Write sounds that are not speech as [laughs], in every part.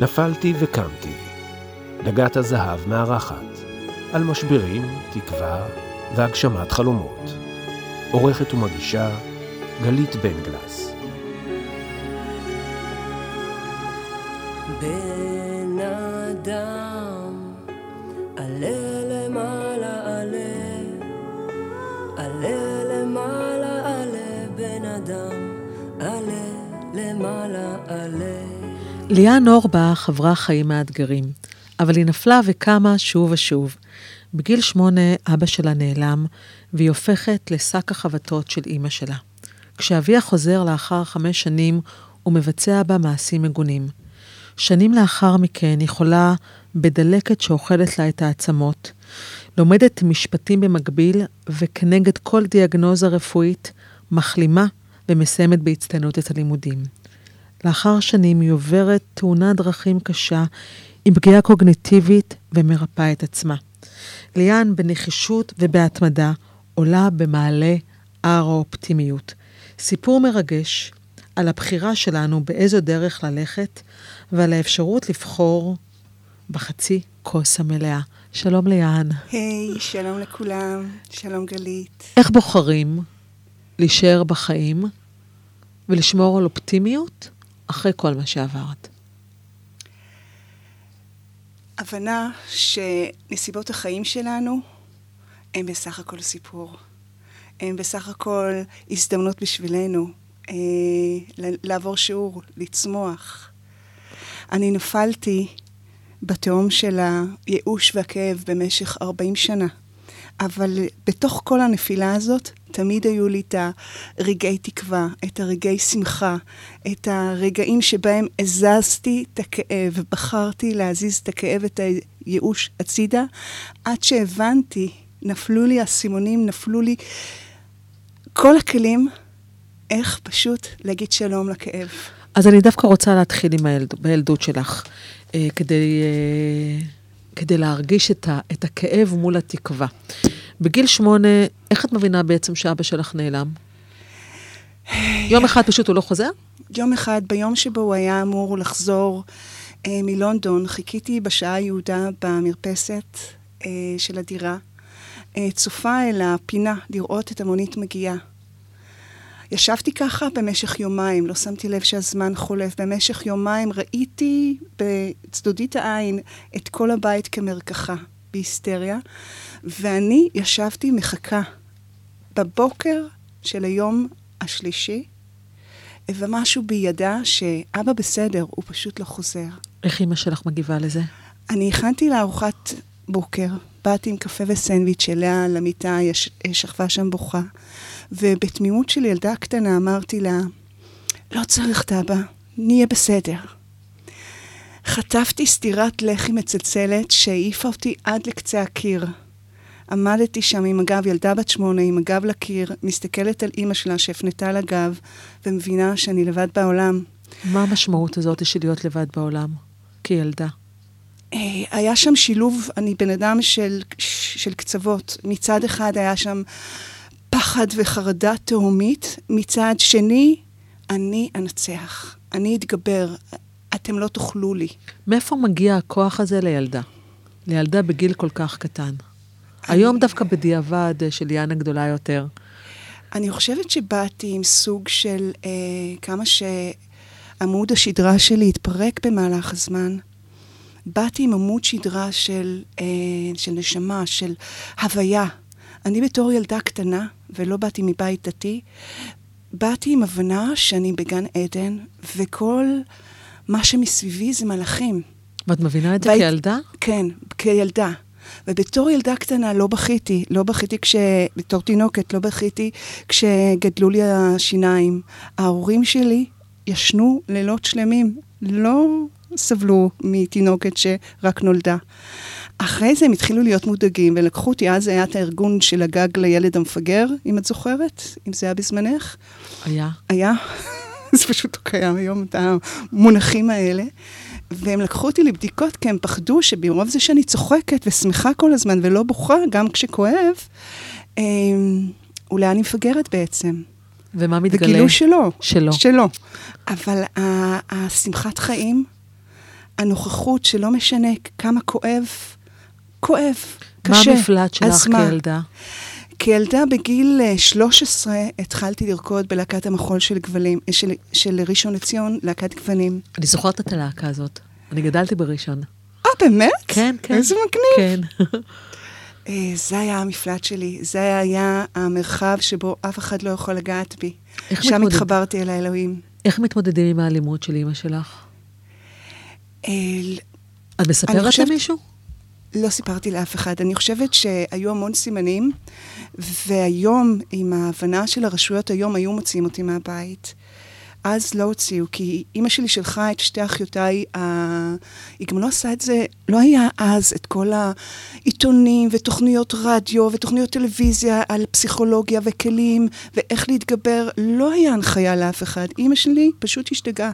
נפלתי וקמתי. דגת הזהב מארחת. על משברים, תקווה והגשמת חלומות. עורכת ומגישה גלית בן גלס. בן ליאן אורבך עברה חיים מאתגרים, אבל היא נפלה וקמה שוב ושוב. בגיל שמונה אבא שלה נעלם, והיא הופכת לשק החבטות של אימא שלה. כשאביה חוזר לאחר חמש שנים, הוא מבצע בה מעשים מגונים. שנים לאחר מכן היא חולה בדלקת שאוכלת לה את העצמות, לומדת משפטים במקביל, וכנגד כל דיאגנוזה רפואית, מחלימה ומסיימת בהצטיינות את הלימודים. לאחר שנים היא עוברת תאונת דרכים קשה עם פגיעה קוגניטיבית ומרפאה את עצמה. ליאן בנחישות ובהתמדה עולה במעלה הר האופטימיות. סיפור מרגש על הבחירה שלנו באיזו דרך ללכת ועל האפשרות לבחור בחצי כוס המלאה. שלום ליאן. היי, hey, שלום לכולם, שלום גלית. איך בוחרים להישאר בחיים ולשמור על אופטימיות אחרי כל מה שעברת? הבנה שנסיבות החיים שלנו הם בסך הכל סיפור. הם בסך הכל הזדמנות בשבילנו אה, לעבור שיעור, לצמוח. אני נפלתי בתהום של הייאוש והכאב במשך 40 שנה, אבל בתוך כל הנפילה הזאת תמיד היו לי את הרגעי תקווה, את הרגעי שמחה, את הרגעים שבהם הזזתי את הכאב, בחרתי להזיז את הכאב, את הייאוש הצידה, עד שהבנתי, נפלו לי האסימונים, נפלו לי כל הכלים, איך פשוט להגיד שלום לכאב. אז אני דווקא רוצה להתחיל עם הילד, בילדות שלך, אה, כדי, אה, כדי להרגיש את, ה, את הכאב מול התקווה. בגיל שמונה, איך את מבינה בעצם שאבא שלך נעלם? יום אחד פשוט הוא לא חוזר? יום אחד, ביום שבו הוא היה אמור לחזור אה, מלונדון, חיכיתי בשעה יהודה במרפסת אה, של הדירה, אה, צופה אל הפינה לראות את המונית מגיעה. ישבתי ככה במשך יומיים, לא שמתי לב שהזמן חולף. במשך יומיים ראיתי בצדודית העין את כל הבית כמרקחה, בהיסטריה, ואני ישבתי מחכה בבוקר של היום השלישי, ומשהו בי ידע שאבא בסדר, הוא פשוט לא חוזר. איך אימא שלך מגיבה לזה? אני הכנתי לארוחת בוקר, באתי עם קפה וסנדוויץ' אליה למיטה, יש, שכבה שם בוכה, ובתמימות של ילדה קטנה אמרתי לה, לא צריך את אבא, נהיה בסדר. חטפתי סטירת לחי מצלצלת שהעיפה אותי עד לקצה הקיר. עמדתי שם עם הגב, ילדה בת שמונה, עם הגב לקיר, מסתכלת על אימא שלה שהפנתה לגב, ומבינה שאני לבד בעולם. מה המשמעות הזאת של להיות לבד בעולם, כילדה? אה, היה שם שילוב, אני בן אדם של, של קצוות. מצד אחד היה שם פחד וחרדה תהומית, מצד שני, אני אנצח, אני אתגבר, אתם לא תאכלו לי. מאיפה מגיע הכוח הזה לילדה? לילדה בגיל כל כך קטן. היום דווקא בדיעבד של ליאן הגדולה יותר. אני חושבת שבאתי עם סוג של אה, כמה שעמוד השדרה שלי התפרק במהלך הזמן. באתי עם עמוד שדרה של, אה, של נשמה, של הוויה. אני בתור ילדה קטנה, ולא באתי מבית דתי, באתי עם הבנה שאני בגן עדן, וכל מה שמסביבי זה מלאכים. ואת מבינה את זה והי... כילדה? כן, כילדה. ובתור ילדה קטנה לא בכיתי, לא בכיתי כש... בתור תינוקת לא בכיתי כשגדלו לי השיניים. ההורים שלי ישנו לילות שלמים, לא סבלו מתינוקת שרק נולדה. אחרי זה הם התחילו להיות מודאגים, ולקחו אותי, אז היה את הארגון של הגג לילד המפגר, אם את זוכרת, אם זה היה בזמנך. היה. היה. [laughs] זה פשוט לא קיים היום, את המונחים האלה. והם לקחו אותי לבדיקות כי הם פחדו שברוב זה שאני צוחקת ושמחה כל הזמן ולא בוכה, גם כשכואב, אה, אולי אני מפגרת בעצם. ומה מתגלה? וגילו שלא. שלא. שלא. אבל השמחת חיים, הנוכחות שלא משנה כמה כואב, כואב, מה קשה. המפלט שלך אז מה? כילדה? בגיל אה, 13 התחלתי לרקוד בלהקת המחול של גבלים, אה, של, של ראשון לציון, להקת גוונים. אני זוכרת את הלהקה הזאת. אני גדלתי בראשון. אה, באמת? כן, כן. איזה מגניב. כן. [laughs] אה, זה היה המפלט שלי, זה היה המרחב שבו אף אחד לא יכול לגעת בי. שם מתמודד- התחברתי אל האלוהים. איך מתמודדים עם האלימות של אימא שלך? אה, את מספרת חושבת- למישהו? לא סיפרתי לאף אחד. אני חושבת שהיו המון סימנים, והיום, עם ההבנה של הרשויות היום, היו מוציאים אותי מהבית. אז לא הוציאו, כי אימא שלי שלחה את שתי אחיותיי, ה... היא גם לא עשה את זה, לא היה אז את כל העיתונים ותוכניות רדיו ותוכניות טלוויזיה על פסיכולוגיה וכלים ואיך להתגבר, לא היה הנחיה לאף אחד. אימא שלי פשוט השתגעה.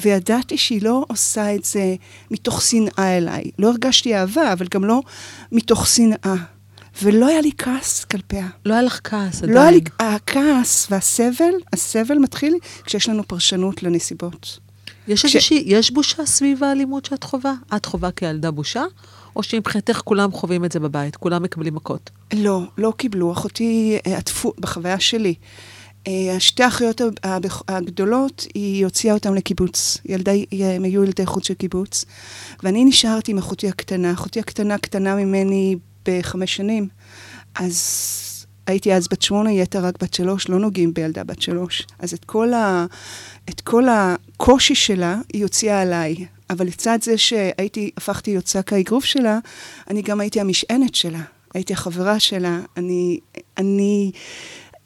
וידעתי שהיא לא עושה את זה מתוך שנאה אליי. לא הרגשתי אהבה, אבל גם לא מתוך שנאה. ולא היה לי כעס כלפיה. לא היה לך כעס עדיין. לא היה לי... הכעס והסבל, הסבל מתחיל כשיש לנו פרשנות לנסיבות. יש כש- איזושהי, יש בושה סביב האלימות שאת חווה? את חווה כילדה בושה? או שמבחינתך כולם חווים את זה בבית, כולם מקבלים מכות? לא, לא קיבלו. אחותי אה, עטפו, בחוויה שלי, השתי האחיות הבח- הגדולות, היא הוציאה אותם לקיבוץ. ילדי, הם היו ילדי חוץ של קיבוץ. ואני נשארתי עם אחותי הקטנה. אחותי הקטנה קטנה ממני בחמש שנים. אז הייתי אז בת שמונה, היא הייתה רק בת שלוש, לא נוגעים בילדה בת שלוש. אז את כל, ה, את כל הקושי שלה, היא הוציאה עליי. אבל לצד זה שהייתי, הפכתי להיות שק האגרוף שלה, אני גם הייתי המשענת שלה. הייתי החברה שלה, אני, אני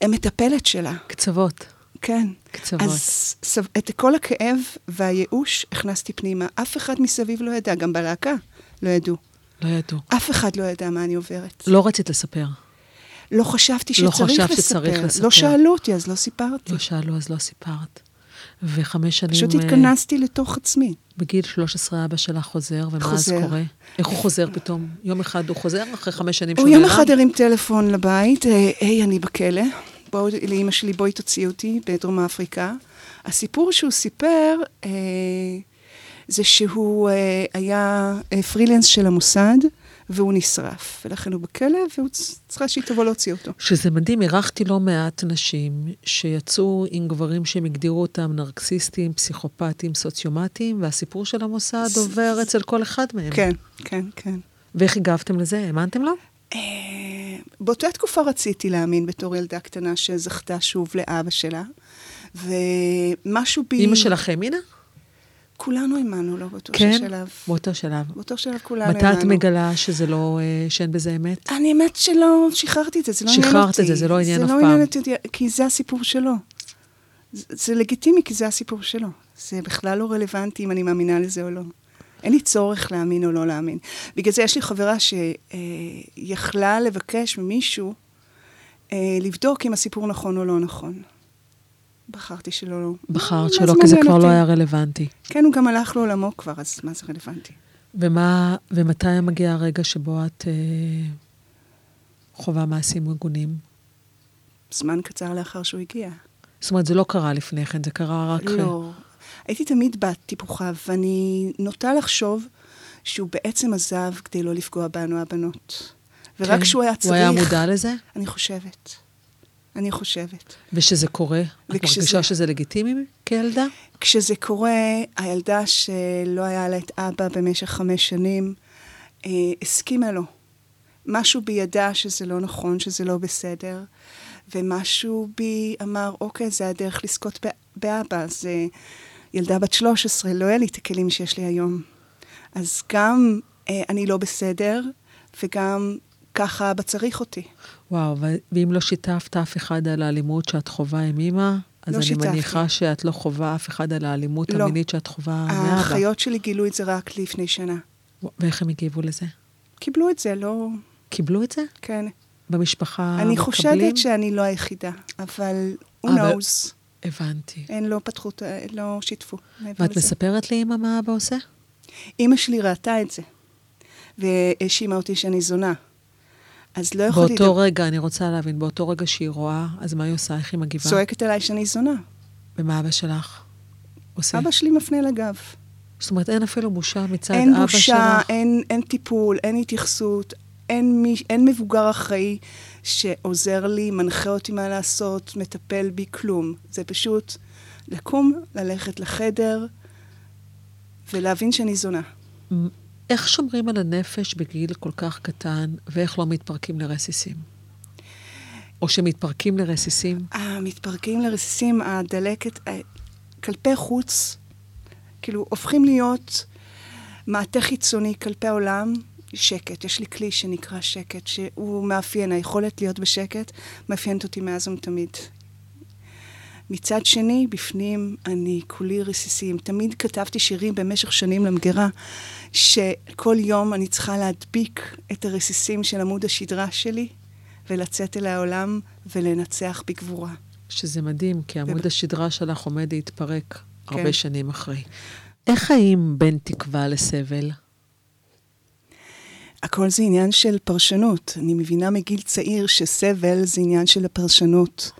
המטפלת שלה, קצוות. כן. קצוות. אז סב- את כל הכאב והייאוש הכנסתי פנימה. אף אחד מסביב לא ידע, גם בלהקה לא ידעו. לא ידעו. אף אחד לא ידע מה אני עוברת. לא רצית לספר. לא חשבתי לא שצריך חשבת לספר. שצריך לספר. לא שאלו אותי, אז לא סיפרתי. לא שאלו, אז לא סיפרת. וחמש שנים... פשוט אה, התכנסתי לתוך עצמי. בגיל 13 אבא שלך חוזר, ומה אז חוזר. קורה? איך הוא חוזר פתאום? יום אחד הוא חוזר אחרי חמש שנים הוא שהוא יום נעלם? אחד הרים טלפון לבית, אה, היי, אני בכלא. בואו, לאימא שלי, בואי תוציאי אותי בדרום אפריקה. הסיפור שהוא סיפר, אה, זה שהוא אה, היה אה, פרילנס של המוסד, והוא נשרף. ולכן הוא בכלא, והוא צריכה שהיא תבוא להוציא אותו. שזה מדהים, אירחתי לא מעט נשים שיצאו עם גברים שהם הגדירו אותם נרקסיסטים, פסיכופטים, סוציומטים, והסיפור של המוסד עובר אצל כל אחד מהם. כן, כן, כן. ואיך הגבתם לזה? האמנתם לו? אה, באותה תקופה רציתי להאמין בתור ילדה קטנה שזכתה שוב לאבא שלה, ומשהו בי... אימא שלך האמינה? כולנו האמנו לו באותו כן, שלב. באותו שלב. באותו שלב כולנו מתי האמנו. את מגלה שזה לא, אה, שאין בזה אמת? אני האמת שלא שחררתי את זה, זה לא עניין אותי. שחררת את זה, זה לא עניין אף זה פעם. לא עניין אותי, כי זה הסיפור שלו. זה, זה לגיטימי כי זה הסיפור שלו. זה בכלל לא רלוונטי אם אני מאמינה לזה או לא. אין לי צורך להאמין או לא להאמין. בגלל זה יש לי חברה שיכלה לבקש ממישהו אה, לבדוק אם הסיפור נכון או לא נכון. בחרתי שלא. לא. בחרת שלא, כי זה כבר לא? היה רלוונטי. כן, הוא גם הלך לעולמו כבר, אז מה זה רלוונטי? ומה, ומתי מגיע הרגע שבו את אה, חווה מעשים מגונים? זמן קצר לאחר שהוא הגיע. זאת אומרת, זה לא קרה לפני כן, זה קרה רק... לא. הייתי תמיד בטיפוחיו, ואני נוטה לחשוב שהוא בעצם עזב כדי לא לפגוע בנו, הבנות. ורק כן? כשהוא היה צריך... הוא היה מודע לזה? אני חושבת. אני חושבת. ושזה קורה? את וכשזה- מרגישה שזה לגיטימי כילדה? כשזה קורה, הילדה שלא היה לה את אבא במשך חמש שנים, אה, הסכימה לו. משהו בי ידע שזה לא נכון, שזה לא בסדר, ומשהו בי אמר, אוקיי, זה הדרך לזכות באבא. זה ילדה בת 13, לא היה לי את הכלים שיש לי היום. אז גם אה, אני לא בסדר, וגם ככה אבא צריך אותי. וואו, ואם לא שיתפת אף אחד על האלימות שאת חווה עם אימא, אז לא אני שיתפתי. מניחה שאת לא חווה אף אחד על האלימות לא. המינית שאת חווה מאבא. האחיות שלי גילו את זה רק לפני שנה. ואיך הם הגיבו לזה? קיבלו את זה, לא... קיבלו את זה? כן. במשפחה אני מקבלים? חושדת שאני לא היחידה, אבל who אה, knows. הבנתי. הם לא פתחו, לא שיתפו. ואת לזה. מספרת לאמא מה אבא עושה? אימא שלי ראתה את זה, והאשימה אותי שאני זונה. אז לא יכולתי... באותו רגע, אני רוצה להבין, באותו רגע שהיא רואה, אז מה היא עושה? איך היא מגיבה? צועקת עליי שאני זונה. ומה אבא שלך עושה? אבא שלי מפנה לגב. זאת אומרת, אין אפילו בושה מצד אבא בושה, שלך? אין, אין טיפול, אין התייחסות, אין, מי, אין מבוגר אחראי שעוזר לי, מנחה אותי מה לעשות, מטפל בי, כלום. זה פשוט לקום, ללכת לחדר ולהבין שאני זונה. איך שומרים על הנפש בגיל כל כך קטן, ואיך לא מתפרקים לרסיסים? או שמתפרקים לרסיסים? המתפרקים לרסיסים, הדלקת, ה- כלפי חוץ, כאילו, הופכים להיות מעטה חיצוני כלפי העולם, שקט. יש לי כלי שנקרא שקט, שהוא מאפיין, היכולת להיות בשקט, מאפיינת אותי מאז ומתמיד. מצד שני, בפנים אני כולי רסיסים. תמיד כתבתי שירים במשך שנים למגירה, שכל יום אני צריכה להדביק את הרסיסים של עמוד השדרה שלי, ולצאת אל העולם ולנצח בגבורה. שזה מדהים, כי עמוד השדרה שלך עומד להתפרק הרבה כן. שנים אחרי. איך חיים בין תקווה לסבל? הכל זה עניין של פרשנות. אני מבינה מגיל צעיר שסבל זה עניין של הפרשנות.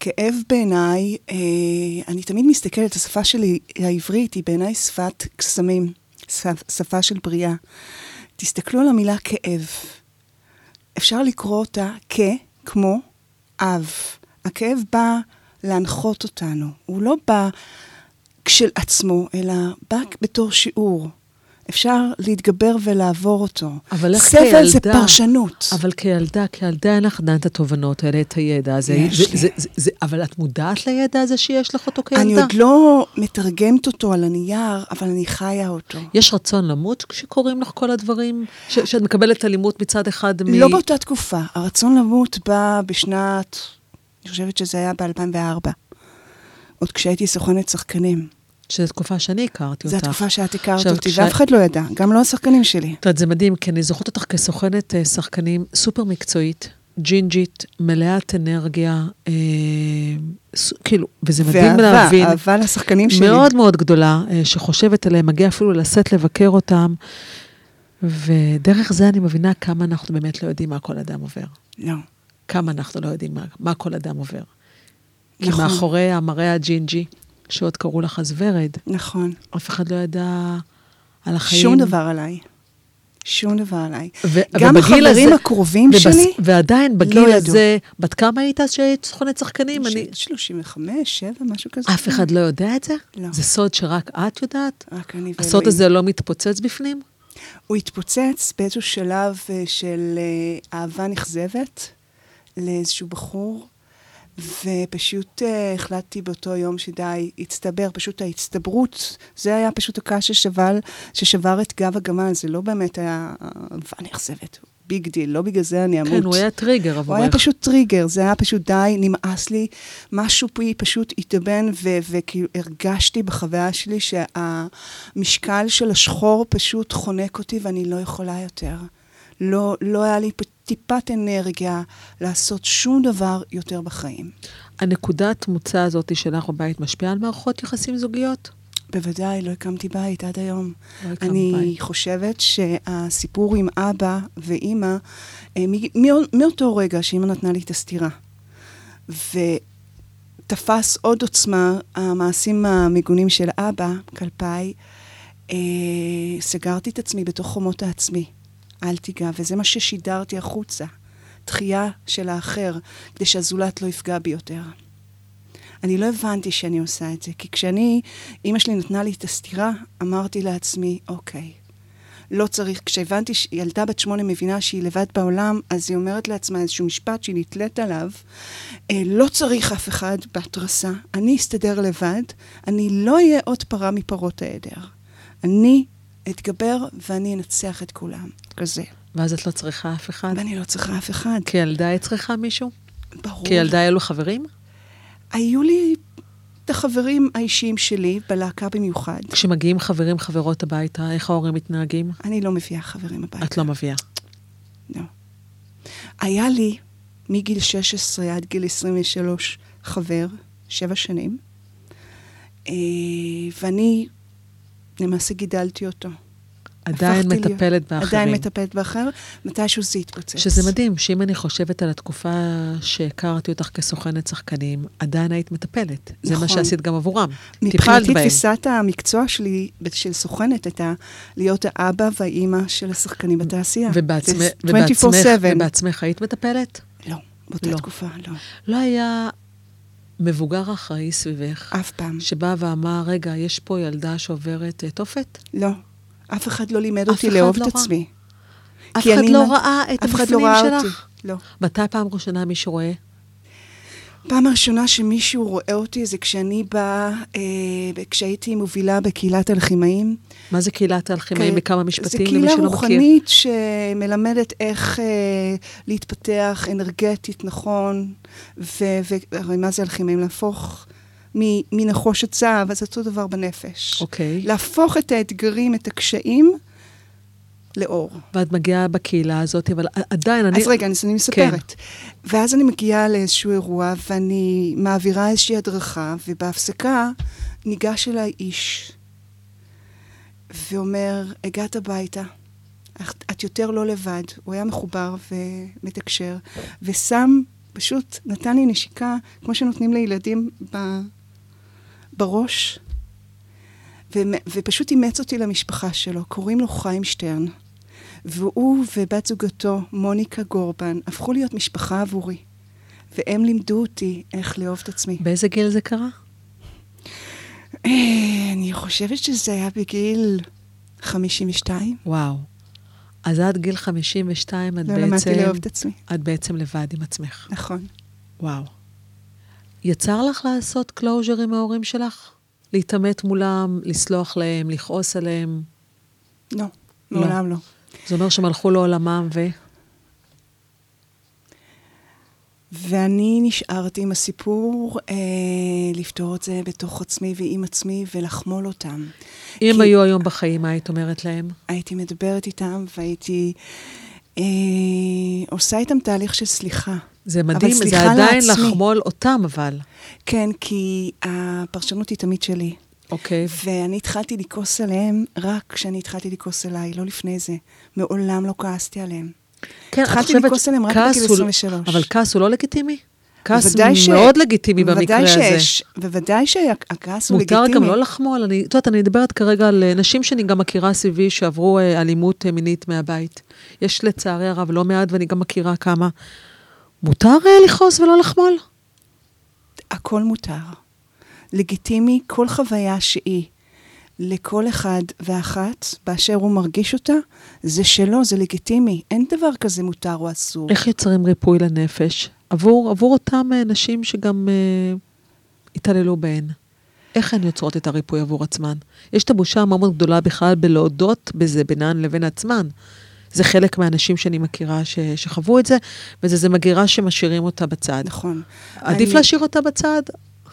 כאב בעיניי, אה, אני תמיד מסתכלת, השפה שלי, העברית, היא בעיניי שפת קסמים, שפ, שפה של בריאה. תסתכלו על המילה כאב. אפשר לקרוא אותה כ, כמו, אב. הכאב בא להנחות אותנו. הוא לא בא כשלעצמו, אלא בא בתור שיעור. אפשר להתגבר ולעבור אותו. אבל איך סבל כילדה... זה פרשנות. אבל כילדה, כילדה אין לך עדיין את התובנות האלה, את הידע הזה. יש זה, לי. זה, זה, זה, אבל את מודעת לידע הזה שיש לך אותו כילדה? אני עוד לא מתרגמת אותו על הנייר, אבל אני חיה אותו. יש רצון למות כשקורים לך כל הדברים? ש, שאת מקבלת אלימות מצד אחד מ... לא באותה תקופה. הרצון למות בא בשנת, אני חושבת שזה היה ב-2004. עוד כשהייתי סוכנת שחקנים. שזו תקופה שאני הכרתי זו אותך. התקופה שאת הכרת עכשיו, אותי, כש- ואף אחד לא ידע, גם לא השחקנים שלי. את יודעת, זה מדהים, כי אני זוכרת אותך כסוכנת אה, שחקנים סופר מקצועית, ג'ינג'ית, מלאת אנרגיה, אה, ס, כאילו, וזה מדהים ואהבה, להבין. אהבה לשחקנים שלי. מאוד מאוד גדולה, אה, שחושבת עליהם, מגיע אפילו לשאת לבקר אותם, ודרך זה אני מבינה כמה אנחנו באמת לא יודעים מה כל אדם עובר. לא. כמה אנחנו לא יודעים מה, מה כל אדם עובר. כי נכון. מאחורי המראה הג'ינג'י, שעוד קראו לך אז ורד, נכון. אף אחד לא ידע על החיים. שום דבר עליי. שום דבר עליי. ו- גם החברים הזה- הקרובים ובס- שלי, ועדיין, בגיל לא ידעו. הזה, בת כמה היית אז שהיית סוכנת שחקנים? אני... 35, 7, משהו כזה. אף אחד לא יודע את זה? לא. זה סוד שרק את יודעת? רק אני ואלוהים. הסוד הזה לא מתפוצץ בפנים? הוא התפוצץ באיזשהו שלב אה, של אה, אהבה נכזבת לאיזשהו בחור, ופשוט אה, החלטתי באותו יום שדי, הצטבר, פשוט ההצטברות, זה היה פשוט הקש ששבל, ששבר את גב הגמל, זה לא באמת היה אהבה נכזבת, big deal, לא בגלל זה אני אמות. כן, הוא היה טריגר הוא עבורך. היה פשוט טריגר, זה היה פשוט די, נמאס לי, משהו בי פשוט התאבן, וכאילו הרגשתי בחוויה שלי שהמשקל של השחור פשוט חונק אותי ואני לא יכולה יותר. לא, לא היה לי טיפת אנרגיה לעשות שום דבר יותר בחיים. הנקודת מוצא הזאת שלך בבית משפיעה על מערכות יחסים זוגיות? בוודאי, לא הקמתי בית עד היום. לא אני בית. חושבת שהסיפור עם אבא ואימא, אה, מאותו רגע שאימא נתנה לי את הסטירה, ותפס עוד עוצמה המעשים המגונים של אבא כלפיי, אה, סגרתי את עצמי בתוך חומות העצמי. אל תיגע, וזה מה ששידרתי החוצה. דחייה של האחר, כדי שהזולת לא יפגע בי יותר. אני לא הבנתי שאני עושה את זה, כי כשאני, אימא שלי נתנה לי את הסטירה, אמרתי לעצמי, אוקיי, לא צריך, כשהבנתי שילדה בת שמונה מבינה שהיא לבד בעולם, אז היא אומרת לעצמה איזשהו משפט שהיא נתלית עליו, אה, לא צריך אף אחד בהתרסה, אני אסתדר לבד, אני לא אהיה עוד פרה מפרות העדר. אני אתגבר ואני אנצח את כולם, כזה. ואז את לא צריכה אף אחד? ואני לא צריכה אף אחד. כילדה היית צריכה מישהו? ברור. כילדה היו לו חברים? היו לי את החברים האישיים שלי, בלהקה במיוחד. כשמגיעים חברים, חברות הביתה, איך ההורים מתנהגים? אני לא מביאה חברים הביתה. את לא מביאה. לא. היה לי מגיל 16 עד גיל 23 חבר, שבע שנים, אה, ואני למעשה גידלתי אותו. עדיין הפכתי להיות- מטפלת באחרים. עדיין מטפלת באחר, מתישהו זה יתפוצץ. שזה מדהים, שאם אני חושבת על התקופה שהכרתי אותך כסוכנת שחקנים, עדיין היית מטפלת. זה מה נכון. שעשית גם עבורם. מבחינתי. תפיסת המקצוע שלי, של סוכנת, הייתה להיות האבא והאימא של השחקנים בתעשייה. ובעצמך, ובעצמך, 24/7. ובעצמך היית מטפלת? לא, באותה לא. תקופה, לא. לא היה מבוגר אחראי סביבך, אף פעם. שבא ואמר, רגע, יש פה ילדה שעוברת אה, תופת? לא. אף אחד לא לימד אף אותי לאהוב לא את ראה. עצמי. אף כי אחד לא ראה את אף אחד לא שלך? אותי. לא. מתי פעם ראשונה מישהו רואה? פעם הראשונה שמישהו רואה אותי זה כשאני באה, אה, כשהייתי מובילה בקהילת הלחימאים. מה זה קהילת האלכימאים? כ- בכמה זו משפטים, קהילה למי שלא מכיר? רוחנית שמלמדת איך אה, להתפתח אנרגטית נכון, ו- והרי מה זה אלכימאים? להפוך מ- מנחושת זהב, אז אותו דבר בנפש. אוקיי. להפוך את האתגרים, את הקשיים, לאור. ואת מגיעה בקהילה הזאת, אבל עדיין אני... אז רגע, אז אני מספרת. ואז אני מגיעה לאיזשהו אירוע, ואני מעבירה איזושהי הדרכה, ובהפסקה ניגש אליי איש, ואומר, הגעת הביתה, את- יותר לא לבד. הוא היה מחובר ומתקשר, ושם, פשוט נתן לי נשיקה, כמו שנותנים לילדים ב, בראש, ומ- ופשוט אימץ אותי למשפחה שלו. קוראים לו חיים שטרן. והוא ובת זוגתו, מוניקה גורבן, הפכו להיות משפחה עבורי. והם לימדו אותי איך לאהוב את עצמי. באיזה גיל זה קרה? אה, אני חושבת שזה היה בגיל 52. וואו. אז עד גיל 52 את לא בעצם... למדתי לאהוב את עצמי. את בעצם לבד עם עצמך. נכון. וואו. יצא לך לעשות closure עם ההורים שלך? להתעמת מולם, לסלוח להם, לכעוס עליהם? לא, לא. מעולם לא. זה אומר שהם הלכו לעולמם ו... ואני נשארתי עם הסיפור אה, לפתור את זה בתוך עצמי ועם עצמי ולחמול אותם. אם כי- היו היום בחיים, מה היית אומרת להם? הייתי מדברת איתם והייתי אה, עושה איתם תהליך של סליחה. זה מדהים, זה עדיין לעצמי. לחמול אותם, אבל. כן, כי הפרשנות היא תמיד שלי. אוקיי. ואני התחלתי לכעוס עליהם רק כשאני התחלתי לכעוס עליי, לא לפני זה. מעולם לא כעסתי עליהם. כן, את התחלתי חושבת לכעוס עליהם רק בגיל הוא- 23. אבל כעס הוא לא לגיטימי? כעס בוודאי ש- מאוד לגיטימי במקרה בוודאי הזה. שיש, בוודאי שהכעס הוא מותר לגיטימי. גם לא לחמול. אני, את יודעת, אני מדברת כרגע על אה, נשים שאני גם מכירה סביבי שעברו אה, אלימות אה, מינית מהבית. יש לצערי הרב לא מעט, ואני גם מכירה כמה. מותר לכעוס ולא לחמול? הכל מותר. לגיטימי כל חוויה שהיא לכל אחד ואחת, באשר הוא מרגיש אותה, זה שלו, זה לגיטימי. אין דבר כזה מותר או אסור. איך יוצרים ריפוי לנפש? עבור, עבור אותם אה, נשים שגם אה, התעללו בהן. איך הן יוצרות את הריפוי עבור עצמן? יש את הבושה המאוד מאוד גדולה בכלל בלהודות בזה בינן לבין עצמן. זה חלק מהאנשים שאני מכירה ש, שחוו את זה, וזה זה מגירה שמשאירים אותה בצד. נכון. עדיף אני- להשאיר אותה בצד?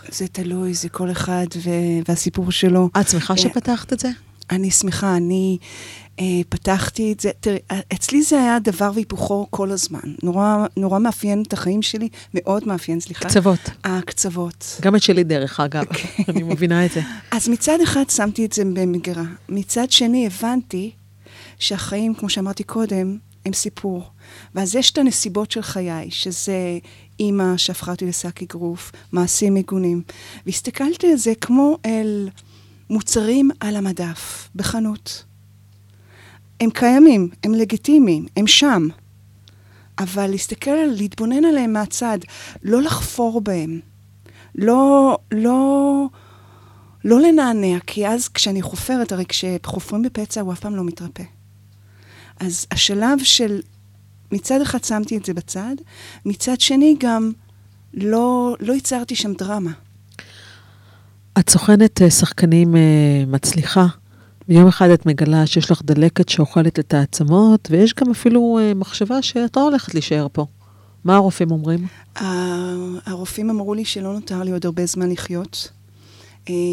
זה תלוי, זה כל אחד ו... והסיפור שלו. את שמחה אה, שפתחת את זה? אני שמחה, אני אה, פתחתי את זה. תראי, אה, אצלי זה היה דבר והיפוכו כל הזמן. נורא, נורא מאפיין את החיים שלי, מאוד מאפיין, סליחה. קצוות. הקצוות. גם את שלי דרך אגב, אוקיי. [laughs] אני מבינה את זה. אז מצד אחד שמתי את זה במגירה. מצד שני הבנתי שהחיים, כמו שאמרתי קודם, הם סיפור. ואז יש את הנסיבות של חיי, שזה אימא שהפכה אותי לשק אגרוף, מעשים מגונים. והסתכלתי על זה כמו אל מוצרים על המדף, בחנות. הם קיימים, הם לגיטימיים, הם שם. אבל להסתכל, להתבונן עליהם מהצד, לא לחפור בהם. לא, לא, לא לנענע, כי אז כשאני חופרת, הרי כשחופרים בפצע הוא אף פעם לא מתרפא. אז השלב של, מצד אחד שמתי את זה בצד, מצד שני גם לא, לא ייצרתי שם דרמה. את סוכנת אה, שחקנים אה, מצליחה. ויום אחד את מגלה שיש לך דלקת שאוכלת את העצמות, ויש גם אפילו אה, מחשבה שאת לא הולכת להישאר פה. מה הרופאים אומרים? הרופאים אמרו לי שלא נותר לי עוד הרבה זמן לחיות.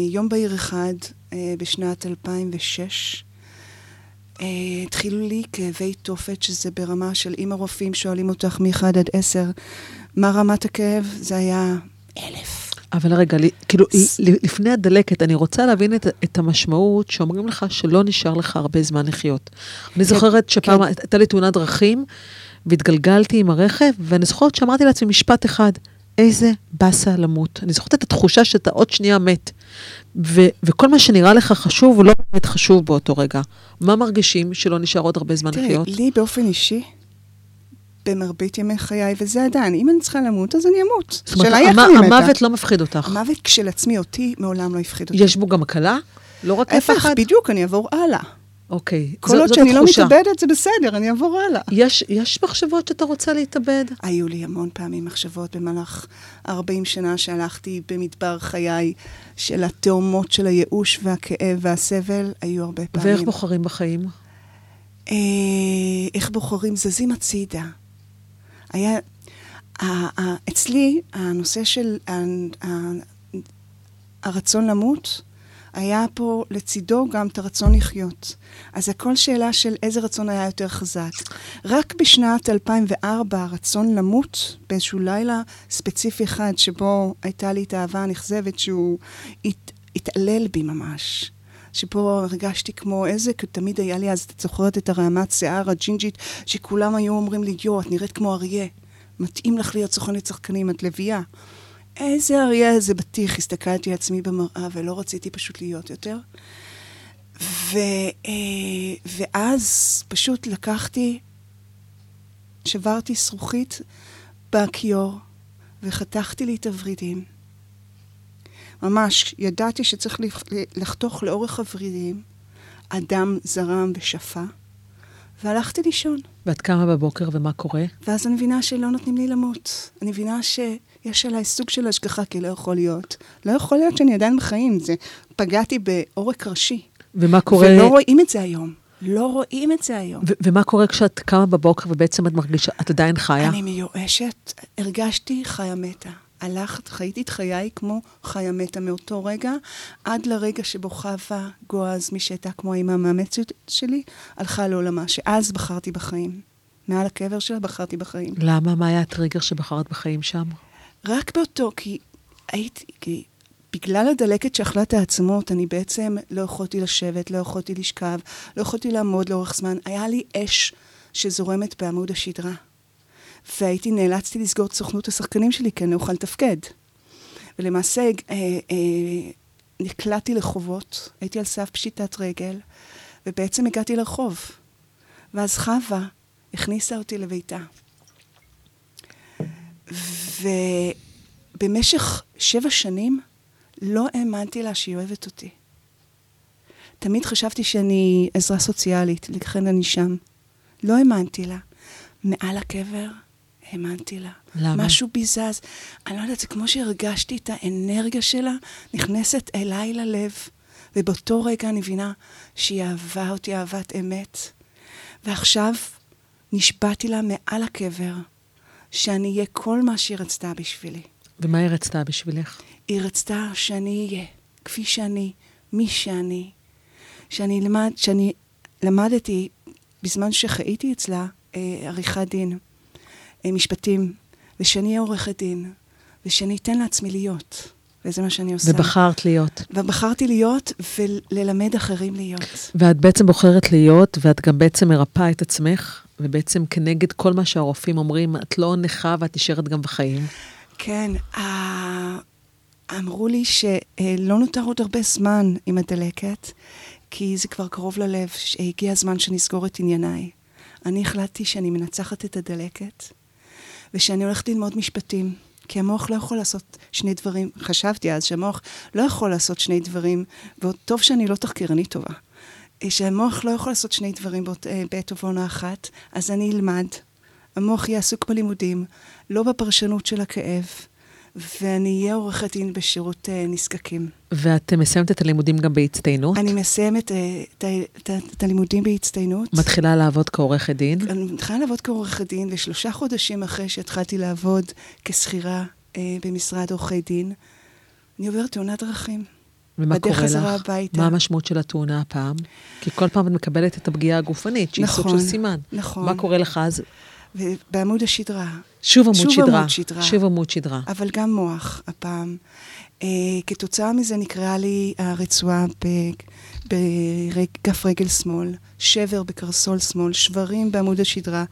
יום בהיר אחד, בשנת 2006, אה, התחילו לי כאבי תופת, שזה ברמה של אם הרופאים שואלים אותך מ-1 עד 10, מה רמת הכאב? זה היה אלף. אבל רגע, לי- כאילו, ל- לפני הדלקת, אני רוצה להבין את, את המשמעות שאומרים לך שלא נשאר לך הרבה זמן לחיות. אני זוכרת שפעם כן. הייתה לי תאונת דרכים, והתגלגלתי עם הרכב, ואני זוכרת שאמרתי לעצמי משפט אחד, איזה באסה למות. אני זוכרת את התחושה שאתה עוד שנייה מת. ו- וכל מה שנראה לך חשוב, הוא לא באמת חשוב באותו רגע. מה מרגישים שלא נשאר עוד הרבה זמן תראי, לחיות? לי באופן אישי, במרבית ימי חיי, וזה עדיין, אם אני צריכה למות, אז אני אמות. זאת אומרת, המ-. המוות לא מפחיד אותך. המוות כשלעצמי אותי מעולם לא הפחיד אותי. יש בו גם הקלה? לא רק הפחד? בדיוק, אני אעבור הלאה. אוקיי. כל זו- עוד שאני לא. מתאבדת, זה בסדר, אני אעבור הלאה. יש, יש מחשבות שאתה רוצה להתאבד? היו לי המון פעמים מחשבות במהלך 40 שנה שהלכתי במדבר חיי, של התאומות של הייאוש והכאב והסבל, היו הרבה פעמים. ואיך בוחרים בחיים? אה, איך בוחרים? זזים הצידה. היה... אצלי, הנושא של הרצון למות, היה פה לצידו גם את הרצון לחיות. אז הכל שאלה של איזה רצון היה יותר חזק. רק בשנת 2004, הרצון למות, באיזשהו לילה ספציפי אחד, שבו הייתה לי את האהבה הנכזבת, שהוא הת, התעלל בי ממש. שפה הרגשתי כמו איזה, כי תמיד היה לי אז, את זוכרת את הרעמת שיער הג'ינג'ית, שכולם היו אומרים לי, יו, את נראית כמו אריה. מתאים לך להיות סוכנת שחקנים, את לביאה. איזה אריה, איזה בטיח, הסתכלתי על עצמי במראה ולא רציתי פשוט להיות יותר. ו, אה, ואז פשוט לקחתי, שברתי זכוכית בכיור וחתכתי לי את הוורידים. ממש, ידעתי שצריך לח- לחתוך לאורך הוורידים, הדם זרם ושפע, והלכתי לישון. ואת קמה בבוקר ומה קורה? ואז אני מבינה שלא נותנים לי למות. אני מבינה שיש עליי סוג של השגחה, כי לא יכול להיות. לא יכול להיות שאני עדיין בחיים. זה, פגעתי בעורק ראשי. ומה קורה... ולא רואים את זה היום. לא רואים את זה היום. ו- ומה קורה כשאת קמה בבוקר ובעצם את מרגישה, את עדיין חיה? אני מיואשת, הרגשתי חיה מתה. הלכת, חייתי את חיי כמו חיה מתה מאותו רגע, עד לרגע שבו חווה גועז, מי שהייתה כמו האמא המאמצת שלי, הלכה לעולמה, שאז בחרתי בחיים. מעל הקבר שלה בחרתי בחיים. למה? מה היה הטריגר שבחרת בחיים שם? רק באותו, כי הייתי, כי בגלל הדלקת שאכלה את העצמות, אני בעצם לא יכולתי לשבת, לא יכולתי לשכב, לא יכולתי לעמוד לאורך זמן. היה לי אש שזורמת בעמוד השדרה. והייתי, נאלצתי לסגור את סוכנות השחקנים שלי, כי אני לא אוכל לתפקד. ולמעשה אה, אה, נקלעתי לחובות, הייתי על סף פשיטת רגל, ובעצם הגעתי לרחוב. ואז חווה הכניסה אותי לביתה. ובמשך שבע שנים לא האמנתי לה שהיא אוהבת אותי. תמיד חשבתי שאני עזרה סוציאלית, לכן אני שם. לא האמנתי לה. מעל הקבר האמנתי לה. למה? משהו בי זז. אני לא יודעת, זה כמו שהרגשתי את האנרגיה שלה נכנסת אליי ללב, ובאותו רגע אני מבינה שהיא אהבה אותי אהבת אמת. ועכשיו נשבעתי לה מעל הקבר שאני אהיה כל מה שהיא רצתה בשבילי. ומה היא רצתה בשבילך? היא רצתה שאני אהיה כפי שאני, מי שאני. שאני למד, שאני למדתי בזמן שחייתי אצלה אה, עריכת דין, אה, משפטים, ושאני אהיה עורכת דין, ושאני אתן לעצמי להיות. וזה מה שאני עושה. ובחרת להיות. ובחרתי להיות וללמד אחרים להיות. ואת בעצם בוחרת להיות, ואת גם בעצם מרפאה את עצמך, ובעצם כנגד כל מה שהרופאים אומרים, את לא נכה ואת נשארת גם בחיים. כן, אמרו לי שלא נותר עוד הרבה זמן עם הדלקת, כי זה כבר קרוב ללב, שהגיע הזמן שנסגור את ענייניי. אני החלטתי שאני מנצחת את הדלקת, ושאני הולכת ללמוד משפטים. כי המוח לא יכול לעשות שני דברים, חשבתי אז שהמוח לא יכול לעשות שני דברים, וטוב שאני לא תחקירנית טובה, שהמוח לא יכול לעשות שני דברים בעת, בעת ובעונה אחת, אז אני אלמד. המוח יהיה עסוק בלימודים, לא בפרשנות של הכאב, ואני אהיה עורכת דין בשירות uh, נזקקים. ואת מסיימת את הלימודים גם בהצטיינות? אני מסיימת uh, את, הלימודים בהצטיינות. מתחילה לעבוד כעורכת דין? אני מתחילה לעבוד כעורכת דין, ושלושה חודשים אחרי שהתחלתי לעבוד כשכירה uh, במשרד עורכי דין, אני עוברת תאונת דרכים. ומה בדרך קורה חזרה לך? הביתה. מה המשמעות של התאונה הפעם? כי כל פעם את מקבלת את הפגיעה הגופנית, שהיא סוג נכון, של סימן. נכון. מה קורה לך אז? ובעמוד השדרה שוב עמוד שוב שדרה. עמוד שדרה. שוב עמוד שדרה. אבל גם מוח הפעם. Uh, כתוצאה מזה נקרעה לי הרצועה בכף רגל שמאל, שבר בקרסול שמאל, שברים בעמוד השדרה,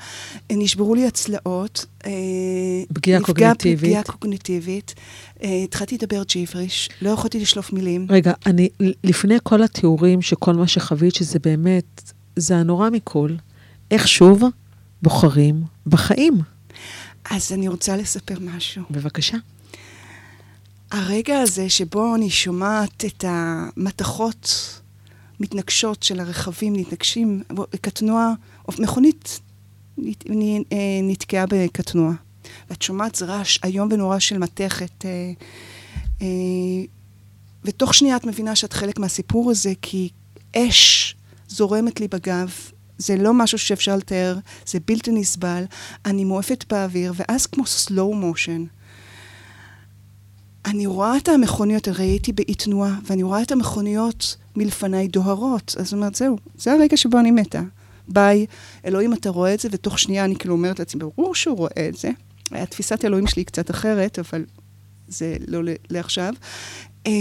אה, נשברו לי הצלעות. אה, פגיעה קוגניטיבית. פגיעה קוגניטיבית. אה, התחלתי לדבר ג'יבריש, לא יכולתי לשלוף מילים. רגע, אני, לפני כל התיאורים שכל מה שחווית, שזה באמת, זה הנורא מכל, איך שוב בוחרים בחיים? אז אני רוצה לספר משהו. בבקשה. הרגע הזה שבו אני שומעת את המתכות מתנגשות של הרכבים, מתנגשים, קטנוע, מכונית אה, נתקעה בקטנוע. ואת שומעת זה רעש איום ונורא של מתכת. אה, אה, ותוך שנייה את מבינה שאת חלק מהסיפור הזה, כי אש זורמת לי בגב, זה לא משהו שאפשר לתאר, זה בלתי נסבל, אני מואפת באוויר, ואז כמו slow motion. אני רואה את המכוניות, הרי הייתי באי תנועה, ואני רואה את המכוניות מלפניי דוהרות. אז אומרת, זהו, זה הרגע שבו אני מתה. ביי, אלוהים, אתה רואה את זה, ותוך שנייה אני כאילו אומרת לעצמי, ברור שהוא רואה את זה. התפיסת אלוהים שלי קצת אחרת, אבל זה לא לעכשיו. אה,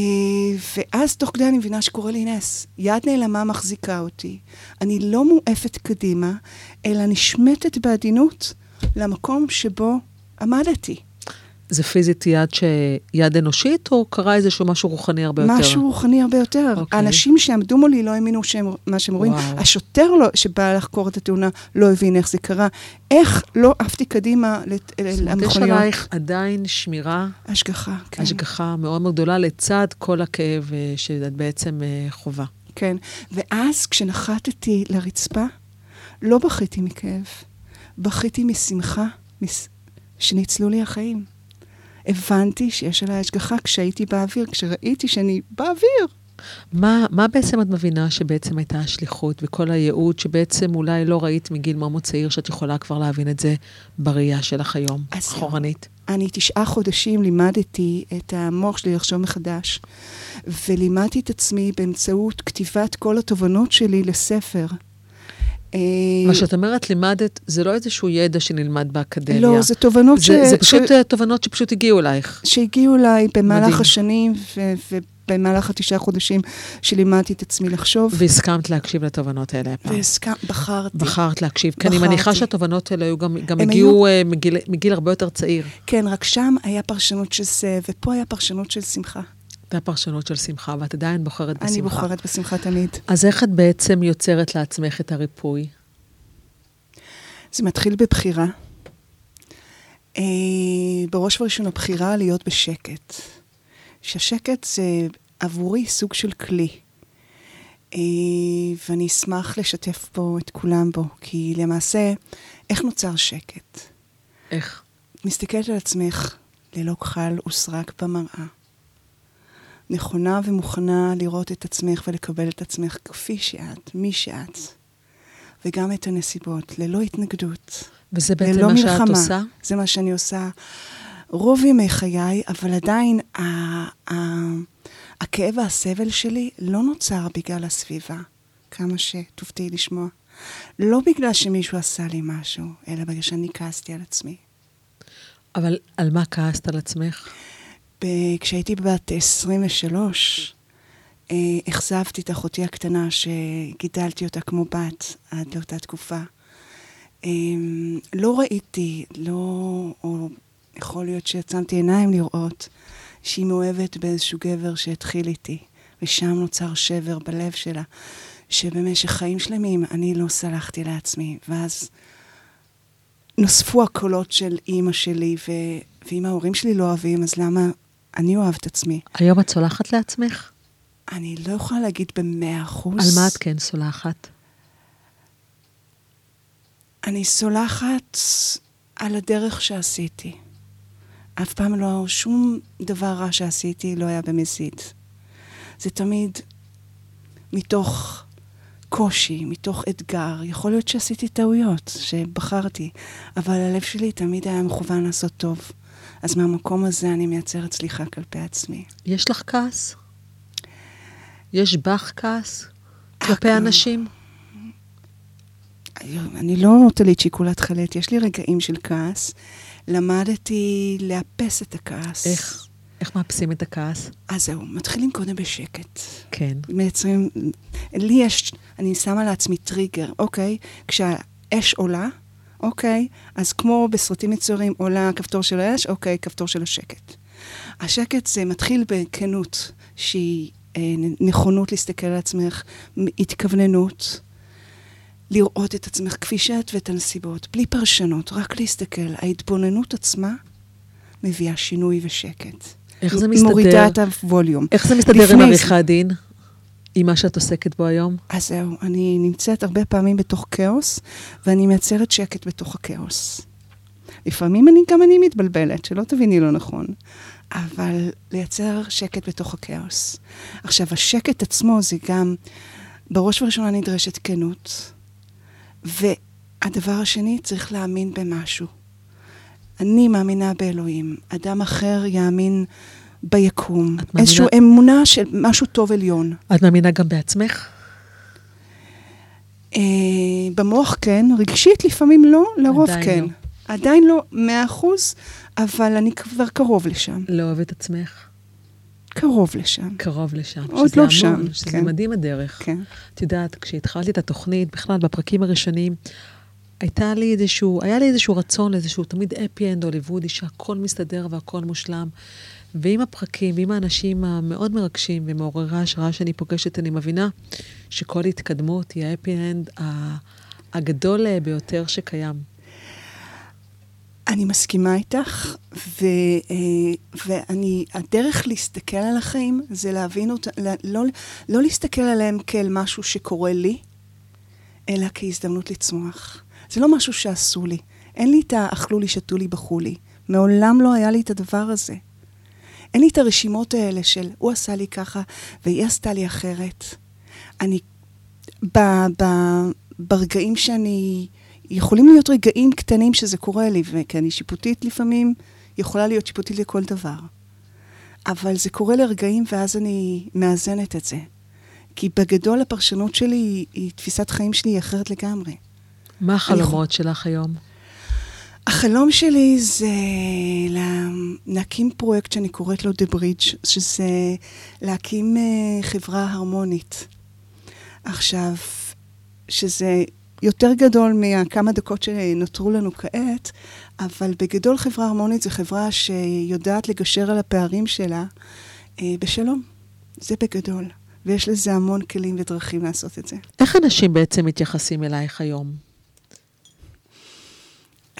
ואז תוך כדי אני מבינה שקורה לי נס. יד נעלמה מחזיקה אותי. אני לא מואפת קדימה, אלא נשמטת בעדינות למקום שבו עמדתי. זה פיזית יד, ש... יד אנושית, או קרה איזשהו משהו רוחני הרבה יותר? משהו רוחני הרבה יותר. Okay. אוקיי. האנשים שעמדו מולי לא האמינו שהם, מה שהם רואים. וואו. השוטר לא, שבא לחקור את התאונה לא הבין איך זה קרה. איך לא עפתי קדימה לת- אומרת, יש למכוניות. עלייך עדיין שמירה, השגחה, כן. השגחה מאוד מאוד גדולה לצד כל הכאב אה, שאת בעצם אה, חווה. כן. ואז כשנחתתי לרצפה, לא בכיתי מכאב, בכיתי משמחה מס... שניצלו לי החיים. הבנתי שיש עליי השגחה כשהייתי באוויר, כשראיתי שאני באוויר. מה, מה בעצם את מבינה שבעצם הייתה השליחות וכל הייעוד שבעצם אולי לא ראית מגיל מאוד מאוד צעיר, שאת יכולה כבר להבין את זה בראייה שלך היום. אחורנית? אני תשעה חודשים לימדתי את המוח שלי לחשוב מחדש, ולימדתי את עצמי באמצעות כתיבת כל התובנות שלי לספר. אה, מה שאת אומרת, לימדת, זה לא איזשהו ידע שנלמד באקדמיה. לא, זה תובנות ש... זה, זה פשוט ש... אה, תובנות שפשוט הגיעו אלייך. שהגיעו אליי במהלך מדהים. השנים, ו... ובמהלך התשעה חודשים שלימדתי את עצמי לחשוב. והסכמת להקשיב לתובנות האלה הפעם. והסכם, בחרתי. בחרת להקשיב. כי אני מניחה בחרתי. שהתובנות האלה היו גם, גם הגיעו אה, מגיל, מגיל הרבה יותר צעיר. כן, רק שם היה פרשנות של זה, ופה היה פרשנות של שמחה. זו הפרשנות של שמחה, ואת עדיין בוחרת בשמחה. אני בוחרת בשמחה תמיד. אז איך את בעצם יוצרת לעצמך את הריפוי? זה מתחיל בבחירה. אה, בראש ובראשונה בחירה להיות בשקט. שהשקט זה עבורי סוג של כלי. אה, ואני אשמח לשתף פה את כולם בו, כי למעשה, איך נוצר שקט? איך? מסתכלת על עצמך ללא כחל וסרק במראה. נכונה ומוכנה לראות את עצמך ולקבל את עצמך כפי שאת, מי שאת. וגם את הנסיבות, ללא התנגדות. וזה בעצם ללא מה מלחמה. שאת עושה? זה מה שאני עושה רוב ימי חיי, אבל עדיין ה- ה- הכאב והסבל שלי לא נוצר בגלל הסביבה, כמה שתופתעי לשמוע. לא בגלל שמישהו עשה לי משהו, אלא בגלל שאני כעסתי על עצמי. אבל על מה כעסת על עצמך? כשהייתי בת 23, אה, אכזבתי את אחותי הקטנה, שגידלתי אותה כמו בת עד לאותה תקופה. אה, לא ראיתי, לא, או יכול להיות שעצמתי עיניים לראות, שהיא מאוהבת באיזשהו גבר שהתחיל איתי, ושם נוצר שבר בלב שלה, שבמשך חיים שלמים אני לא סלחתי לעצמי, ואז נוספו הקולות של אימא שלי, ו... ואם ההורים שלי לא אוהבים, אז למה אני אוהב את עצמי? היום את סולחת לעצמך? אני לא יכולה להגיד במאה אחוז. על מה את כן סולחת? אני סולחת על הדרך שעשיתי. אף פעם לא, שום דבר רע שעשיתי לא היה במזיד. זה תמיד מתוך קושי, מתוך אתגר. יכול להיות שעשיתי טעויות, שבחרתי, אבל הלב שלי תמיד היה מכוון לעשות טוב. אז מהמקום הזה אני מייצרת סליחה כלפי עצמי. יש לך כעס? יש בך כעס? כלפי אה, אנשים? אני לא טלית שכולה תכלת, יש לי רגעים של כעס. למדתי לאפס את הכעס. איך? איך מאפסים את הכעס? אז זהו, מתחילים קודם בשקט. כן. מייצרים, לי יש, אני שמה לעצמי טריגר, אוקיי? כשהאש עולה, אוקיי? אז כמו בסרטים מצוירים עולה הכפתור של האש, אוקיי, כפתור של השקט. השקט זה מתחיל בכנות, שהיא אה, נכונות להסתכל על עצמך, התכווננות, לראות את עצמך כפי שאת ואת הנסיבות, בלי פרשנות, רק להסתכל. ההתבוננות עצמה מביאה שינוי ושקט. איך זה מסתדר? מורידה את הווליום. איך זה מסתדר עם עריכת דין? עם מה שאת עוסקת בו היום? אז זהו, אני נמצאת הרבה פעמים בתוך כאוס, ואני מייצרת שקט בתוך הכאוס. לפעמים אני, גם אני מתבלבלת, שלא תביני לא נכון, אבל לייצר שקט בתוך הכאוס. עכשיו, השקט עצמו זה גם, בראש ובראשונה נדרשת כנות, והדבר השני, צריך להאמין במשהו. אני מאמינה באלוהים, אדם אחר יאמין ביקום. מאמינה- איזושהי אמונה של משהו טוב עליון. את מאמינה גם בעצמך? אה, במוח כן, רגשית לפעמים לא, לרוב עדיין כן. לא. עדיין לא מאה אחוז, אבל אני כבר קרוב לשם. לא אוהב את עצמך? קרוב לשם. קרוב לשם. עוד לא המון, שם, שזה כן. מדהים הדרך. כן. את יודעת, כשהתחלתי את התוכנית, בכלל, בפרקים הראשונים, הייתה לי איזשהו, היה לי איזשהו רצון לאיזשהו תמיד אפי אנד הוליוודי, שהכל מסתדר והכל מושלם. ועם הפרקים, ועם האנשים המאוד מרגשים ומעוררי ההשראה שאני פוגשת, אני מבינה שכל התקדמות היא האפי אנד ה- הגדול ביותר שקיים. אני מסכימה איתך, ו, אה, ואני, הדרך להסתכל על החיים זה להבין אותה, לא, לא להסתכל עליהם כאל משהו שקורה לי, אלא כהזדמנות לצמוח. זה לא משהו שעשו לי. אין לי את האכלו לי, שתו לי, בכו לי. מעולם לא היה לי את הדבר הזה. אין לי את הרשימות האלה של הוא עשה לי ככה והיא עשתה לי אחרת. אני, ב, ב, ברגעים שאני, יכולים להיות רגעים קטנים שזה קורה לי, וכי אני שיפוטית לפעמים, יכולה להיות שיפוטית לכל דבר. אבל זה קורה לרגעים ואז אני מאזנת את זה. כי בגדול הפרשנות שלי, היא, היא תפיסת חיים שלי היא אחרת לגמרי. מה החלומות שלך היום? החלום שלי זה לה- להקים פרויקט שאני קוראת לו The Bridge, שזה להקים אה, חברה הרמונית. עכשיו, שזה יותר גדול מהכמה דקות שנותרו לנו כעת, אבל בגדול חברה הרמונית זו חברה שיודעת לגשר על הפערים שלה אה, בשלום. זה בגדול. ויש לזה המון כלים ודרכים לעשות את זה. איך אנשים בעצם מתייחסים אלייך היום?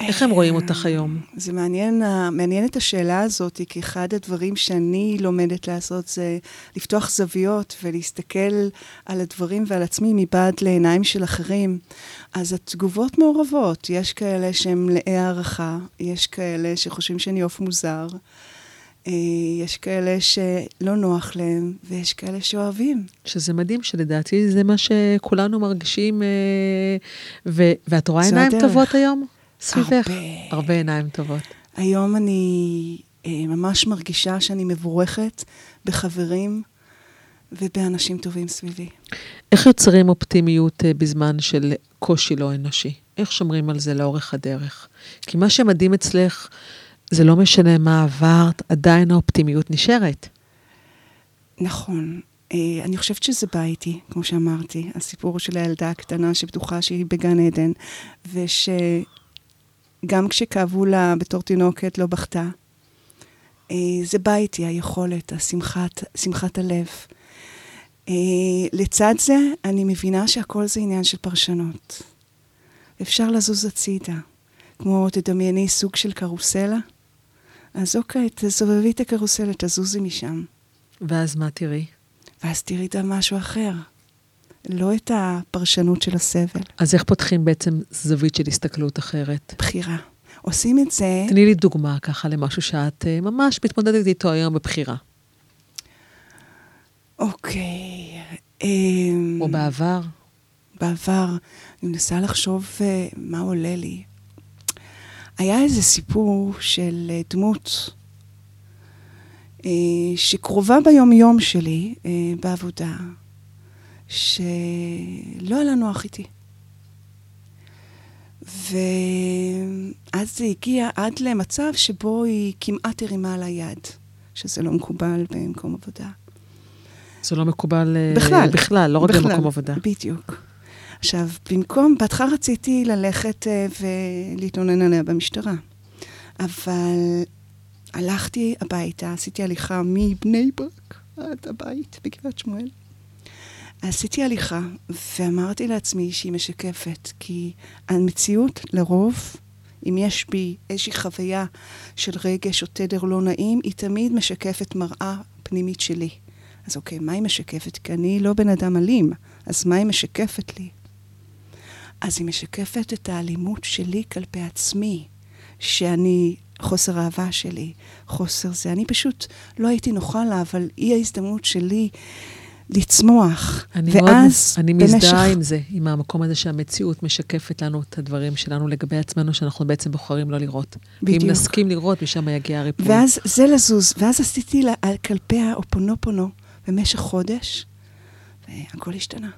איך הם רואים אותך היום? זה מעניין, מעניין את השאלה הזאת, כי אחד הדברים שאני לומדת לעשות זה לפתוח זוויות ולהסתכל על הדברים ועל עצמי מבעד לעיניים של אחרים. אז התגובות מעורבות, יש כאלה שהם מלאי הערכה, יש כאלה שחושבים שאני עוף מוזר, אה, יש כאלה שלא נוח להם, ויש כאלה שאוהבים. שזה מדהים, שלדעתי זה מה שכולנו מרגישים, אה, ו- ואת רואה עיניים הדרך. טובות היום? סביבך. הרבה. הרבה עיניים טובות. היום אני אה, ממש מרגישה שאני מבורכת בחברים ובאנשים טובים סביבי. איך יוצרים אופטימיות אה, בזמן של קושי לא אנושי? איך שומרים על זה לאורך הדרך? כי מה שמדהים אצלך, זה לא משנה מה עברת, עדיין האופטימיות נשארת. נכון. אה, אני חושבת שזה בא איתי, כמו שאמרתי. הסיפור של הילדה הקטנה שבטוחה שהיא בגן עדן, ושגם כשכאבו לה בתור תינוקת לא בכתה. אה, זה בא איתי, היכולת, השמחת, שמחת הלב. אה, לצד זה, אני מבינה שהכל זה עניין של פרשנות. אפשר לזוז הצידה. כמו, תדמייני סוג של קרוסלה. אז אוקיי, תסובבי את הקרוסלה, תזוזי משם. ואז מה תראי? ואז תראי את המשהו אחר. לא את הפרשנות של הסבל. אז איך פותחים בעצם זווית של הסתכלות אחרת? בחירה. עושים את זה, תני לי דוגמה ככה למשהו שאת אה, ממש מתמודדת איתו היום בבחירה. אוקיי. אמ, או בעבר. בעבר, אני מנסה לחשוב אה, מה עולה לי. היה איזה סיפור של אה, דמות שקרובה ביום-יום שלי בעבודה, שלא היה לה נוח איתי. ואז זה הגיע עד למצב שבו היא כמעט הרימה על היד, שזה לא מקובל במקום עבודה. זה לא מקובל אה, בכלל. בכלל, לא רק בכלל, במקום עבודה. בדיוק. עכשיו, במקום, בהתחלה רציתי ללכת אה, ולהתלונן עליה במשטרה, אבל הלכתי הביתה, עשיתי הליכה מבני ברק עד הבית בגבעת שמואל. עשיתי הליכה, ואמרתי לעצמי שהיא משקפת, כי המציאות לרוב, אם יש בי איזושהי חוויה של רגש או תדר לא נעים, היא תמיד משקפת מראה פנימית שלי. אז אוקיי, מה היא משקפת? כי אני לא בן אדם אלים, אז מה היא משקפת לי? אז היא משקפת את האלימות שלי כלפי עצמי, שאני, חוסר אהבה שלי, חוסר זה. אני פשוט לא הייתי נוחה לה, אבל היא ההזדמנות שלי לצמוח. אני ואז מאוד, אני במשך- מזדהה עם זה, עם המקום הזה שהמציאות משקפת לנו את הדברים שלנו לגבי עצמנו, שאנחנו בעצם בוחרים לא לראות. בדיוק. ואם נסכים לראות, משם יגיע הריפוי. ואז זה לזוז, ואז עשיתי לה על כלפיה אופונופונו במשך חודש, והכל השתנה.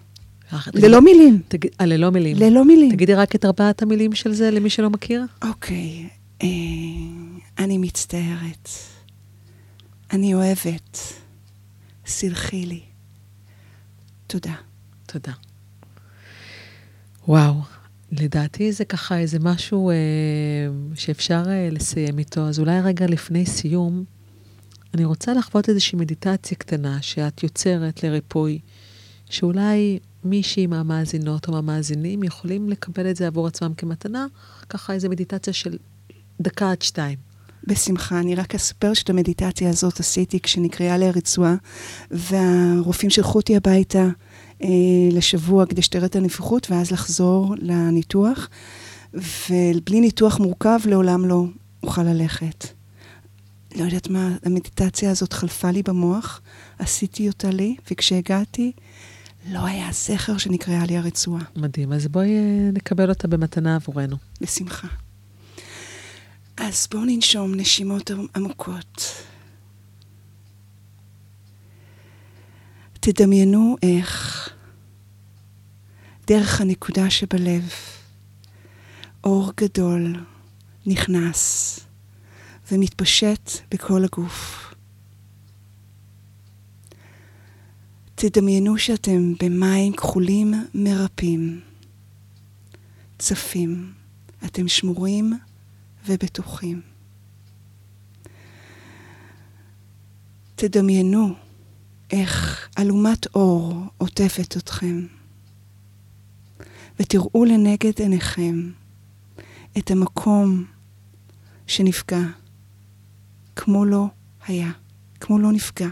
תגיד- ללא מילים. תגיד, אה, ללא מילים. ללא מילים. תגידי רק את ארבעת המילים של זה למי שלא מכיר. אוקיי, אה, אני מצטערת. אני אוהבת. סלחי לי. תודה. תודה. וואו, לדעתי זה ככה איזה משהו אה, שאפשר אה, לסיים איתו. אז אולי רגע לפני סיום, אני רוצה לחוות איזושהי מדיטציה קטנה שאת יוצרת לריפוי, שאולי מישהי מהמאזינות או מהמאזינים יכולים לקבל את זה עבור עצמם כמתנה, ככה איזו מדיטציה של דקה עד שתיים. בשמחה. אני רק אספר שאת המדיטציה הזאת עשיתי כשנקראה לי הרצועה, והרופאים שלחו אותי הביתה אה, לשבוע כדי שתראה את הנפיחות, ואז לחזור לניתוח. ובלי ניתוח מורכב לעולם לא אוכל ללכת. לא יודעת מה, המדיטציה הזאת חלפה לי במוח, עשיתי אותה לי, וכשהגעתי, לא היה זכר שנקראה לי הרצועה. מדהים. אז בואי אה, נקבל אותה במתנה עבורנו. בשמחה. אז בואו ננשום נשימות עמוקות. תדמיינו איך דרך הנקודה שבלב אור גדול נכנס ומתפשט בכל הגוף. תדמיינו שאתם במים כחולים מרפים, צפים. אתם שמורים ובטוחים. תדמיינו איך אלומת אור עוטפת אתכם, ותראו לנגד עיניכם את המקום שנפגע, כמו לא היה, כמו לא נפגע.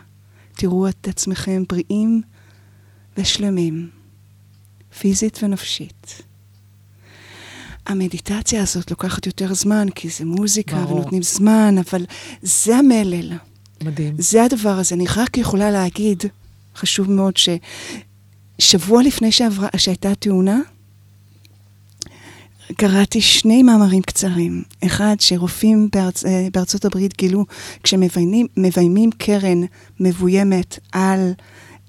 תראו את עצמכם בריאים ושלמים, פיזית ונפשית. המדיטציה הזאת לוקחת יותר זמן, כי זה מוזיקה ברור. ונותנים זמן, אבל זה המלל, מדהים. זה הדבר הזה. אני רק יכולה להגיד, חשוב מאוד, ששבוע לפני שעברה, שהייתה תאונה, קראתי שני מאמרים קצרים. אחד, שרופאים בארצ... אה, בארצות הברית גילו, כשמביימים קרן מבוימת על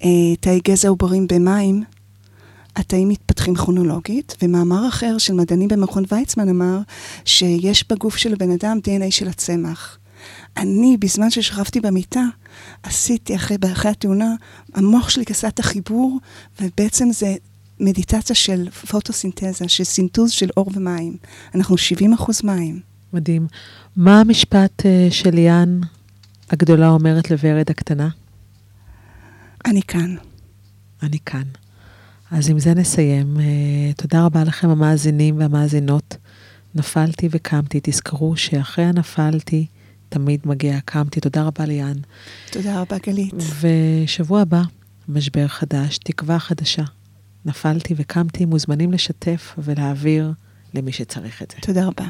אה, תאי גזע עוברים במים, התאים מתפתחים כרונולוגית, ומאמר אחר של מדענים במכון ויצמן אמר שיש בגוף של הבן אדם DNA של הצמח. אני, בזמן ששכבתי במיטה, עשיתי אחרי, אחרי התאונה, המוח שלי עשה את החיבור, ובעצם זה מדיטציה של פוטוסינתזה, של סינתוז של אור ומים. אנחנו 70 אחוז מים. מדהים. מה המשפט אה, של ליאן הגדולה אומרת לוורד הקטנה? אני כאן. אני כאן. אז עם זה נסיים. אה, תודה רבה לכם המאזינים והמאזינות. נפלתי וקמתי. תזכרו שאחרי הנפלתי תמיד מגיע קמתי. תודה רבה ליאן. תודה רבה, גלית. ושבוע הבא, משבר חדש, תקווה חדשה. נפלתי וקמתי, מוזמנים לשתף ולהעביר למי שצריך את זה. תודה רבה.